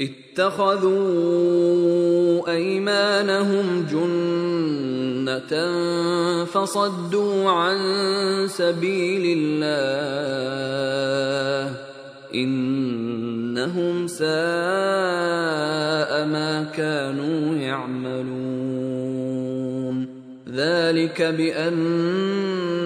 اتخذوا أيمانهم جنة فصدوا عن سبيل الله إنهم ساء ما كانوا يعملون. ذلك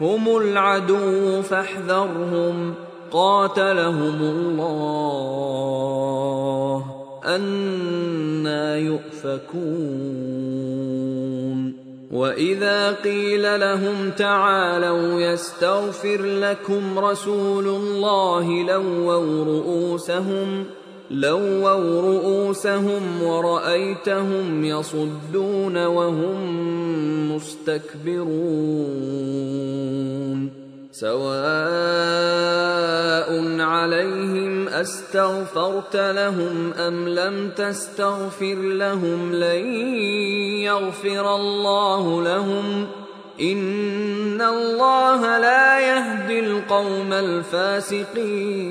هم العدو فاحذرهم. قاتلهم الله أنا يؤفكون. وإذا قيل لهم تعالوا يستغفر لكم رسول الله لووا رؤوسهم لووا رؤوسهم ورأيتهم يصدون وهم مستكبرون سواء عليهم أستغفرت لهم أم لم تستغفر لهم لن يغفر الله لهم إن الله لا يهدي القوم الفاسقين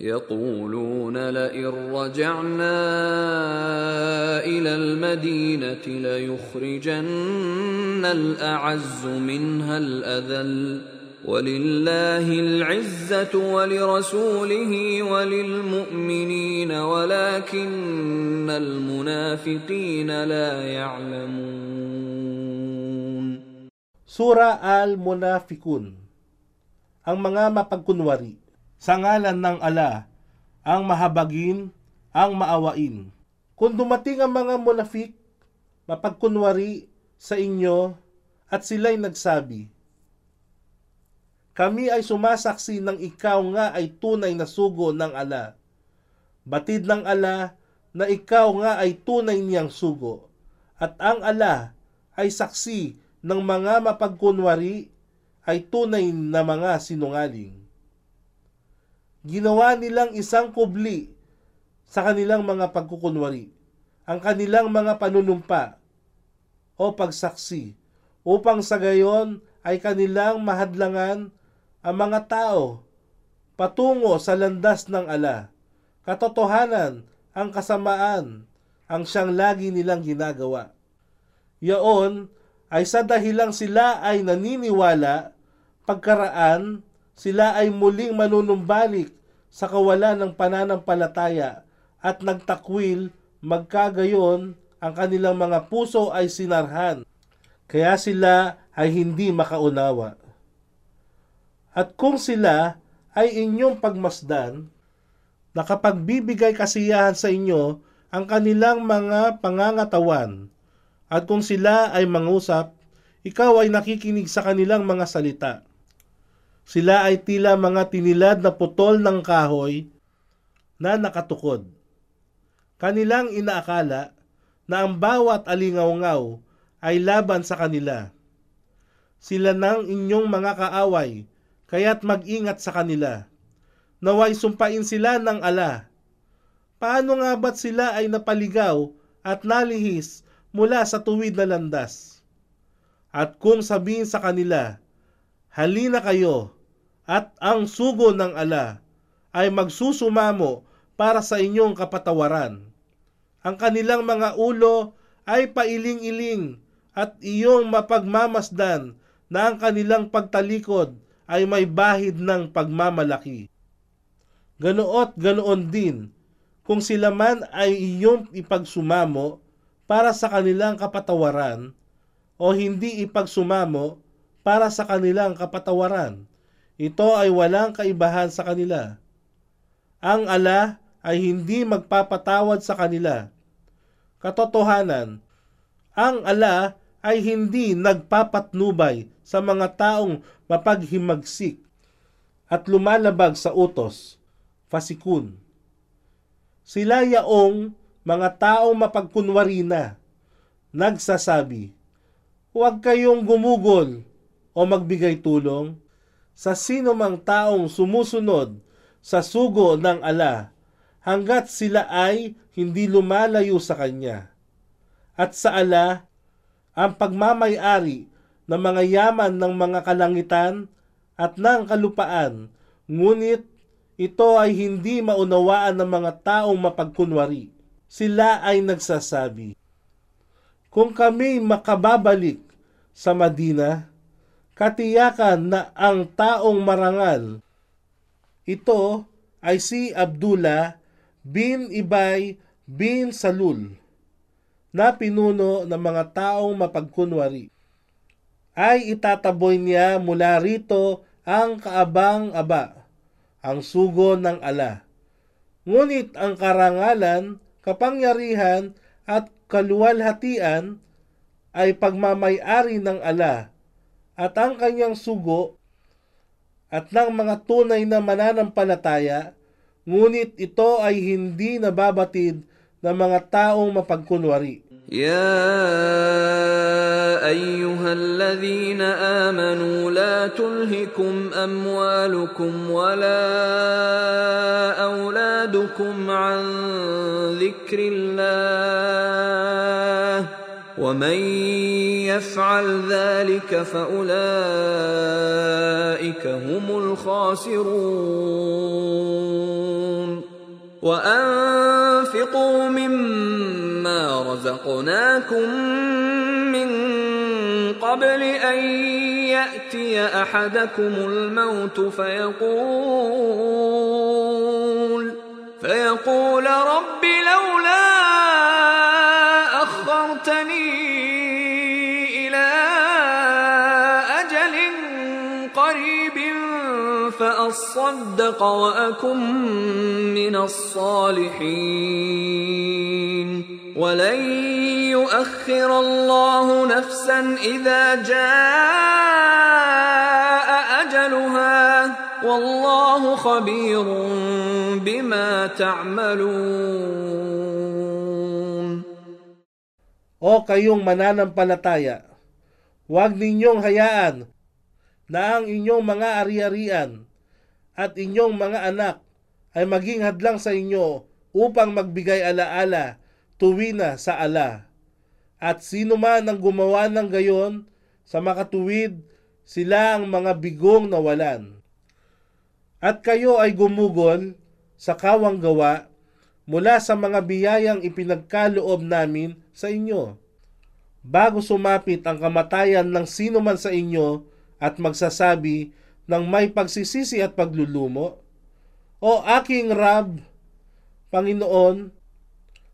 يقولون لئن رجعنا إلى المدينة ليخرجن الأعز منها الأذل ولله العزة ولرسوله وللمؤمنين ولكن المنافقين لا يعلمون. Sura Al-Munafikun Ang mga mapagkunwari. Sa ngalan ng ala, ang mahabagin, ang maawain. Kung dumating ang mga munafik, mapagkunwari sa inyo at sila'y nagsabi, Kami ay sumasaksi ng ikaw nga ay tunay na sugo ng ala. Batid ng ala na ikaw nga ay tunay niyang sugo. At ang ala ay saksi ng mga mapagkunwari ay tunay na mga sinungaling ginawa nilang isang kubli sa kanilang mga pagkukunwari, ang kanilang mga panunumpa o pagsaksi, upang sa gayon ay kanilang mahadlangan ang mga tao patungo sa landas ng ala. Katotohanan, ang kasamaan, ang siyang lagi nilang ginagawa. Yaon ay sa dahilang sila ay naniniwala, pagkaraan, sila ay muling manunumbalik sa kawalan ng pananampalataya at nagtakwil magkagayon ang kanilang mga puso ay sinarhan. Kaya sila ay hindi makaunawa. At kung sila ay inyong pagmasdan, nakapagbibigay kasiyahan sa inyo ang kanilang mga pangangatawan, at kung sila ay mangusap, ikaw ay nakikinig sa kanilang mga salita sila ay tila mga tinilad na putol ng kahoy na nakatukod. Kanilang inaakala na ang bawat alingaw-ngaw ay laban sa kanila. Sila nang inyong mga kaaway, kaya't mag-ingat sa kanila. Naway sumpain sila ng ala. Paano nga ba't sila ay napaligaw at nalihis mula sa tuwid na landas. At kung sabihin sa kanila, halina kayo, at ang sugo ng ala ay magsusumamo para sa inyong kapatawaran. Ang kanilang mga ulo ay pailing-iling at iyong mapagmamasdan na ang kanilang pagtalikod ay may bahid ng pagmamalaki. Ganoot ganoon din kung sila man ay iyong ipagsumamo para sa kanilang kapatawaran o hindi ipagsumamo para sa kanilang kapatawaran. Ito ay walang kaibahan sa kanila. Ang ala ay hindi magpapatawad sa kanila. Katotohanan, ang ala ay hindi nagpapatnubay sa mga taong mapaghimagsik at lumalabag sa utos, fasikun sila yaong mga taong mapagkunwari na, nagsasabi, huwag kayong gumugol o magbigay tulong sa sino mang taong sumusunod sa sugo ng ala hanggat sila ay hindi lumalayo sa kanya. At sa ala, ang pagmamayari ng mga yaman ng mga kalangitan at ng kalupaan, ngunit ito ay hindi maunawaan ng mga taong mapagkunwari. Sila ay nagsasabi, Kung kami makababalik sa Madina, katiyakan na ang taong marangal. Ito ay si Abdullah bin Ibay bin Salul na pinuno ng mga taong mapagkunwari. Ay itataboy niya mula rito ang kaabang-aba ang sugo ng ala. Ngunit ang karangalan, kapangyarihan at kaluwalhatian ay pagmamayari ng ala at ang kanyang sugo at ng mga tunay na mananampalataya, ngunit ito ay hindi nababatid ng mga taong mapagkunwari. يا ايها الذين امنوا لا تلهكم اموالكم ولا اولادكم عن ذكر الله ومن يفعل ذلك فاولئك هم الخاسرون وانفقوا مما رزقناكم من قبل ان ياتي احدكم الموت فيقول فيقول فاصدق وأكن من الصالحين. ولن يؤخر الله نفسا إذا جاء أجلها. والله خبير بما تعملون. O kayong mananampalataya, huwag ninyong hayaan na ang inyong mga ari-arian at inyong mga anak ay maging hadlang sa inyo upang magbigay alaala tuwi na sa ala. At sino man ang gumawa ng gayon sa makatuwid, sila ang mga bigong nawalan. At kayo ay gumugol sa kawang gawa mula sa mga biyayang ipinagkaloob namin sa inyo. Bago sumapit ang kamatayan ng sino man sa inyo at magsasabi ng may pagsisisi at paglulumo, O aking Rab, Panginoon,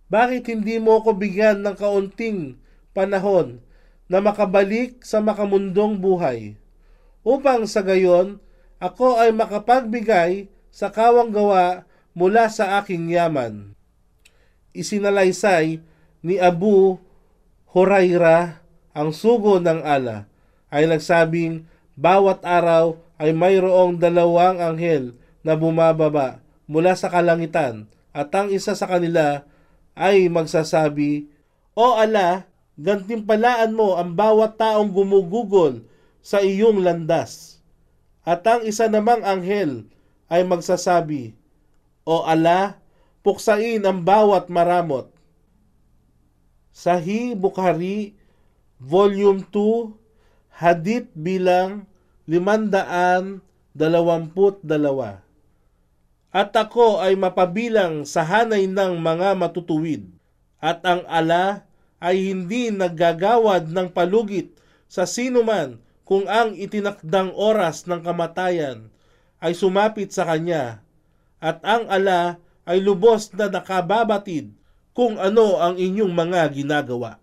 bakit hindi mo ko bigyan ng kaunting panahon na makabalik sa makamundong buhay, upang sa gayon ako ay makapagbigay sa kawang gawa mula sa aking yaman. Isinalaysay ni Abu Huraira ang sugo ng ala ay nagsabing bawat araw ay mayroong dalawang anghel na bumababa mula sa kalangitan at ang isa sa kanila ay magsasabi, O ala, gantimpalaan mo ang bawat taong gumugugol sa iyong landas. At ang isa namang anghel ay magsasabi, O ala, puksain ang bawat maramot. Sahih Bukhari, Volume 2, Hadith bilang 522. At ako ay mapabilang sa hanay ng mga matutuwid, at ang ala ay hindi naggagawad ng palugit sa sinuman kung ang itinakdang oras ng kamatayan ay sumapit sa kanya, at ang ala ay lubos na nakababatid kung ano ang inyong mga ginagawa.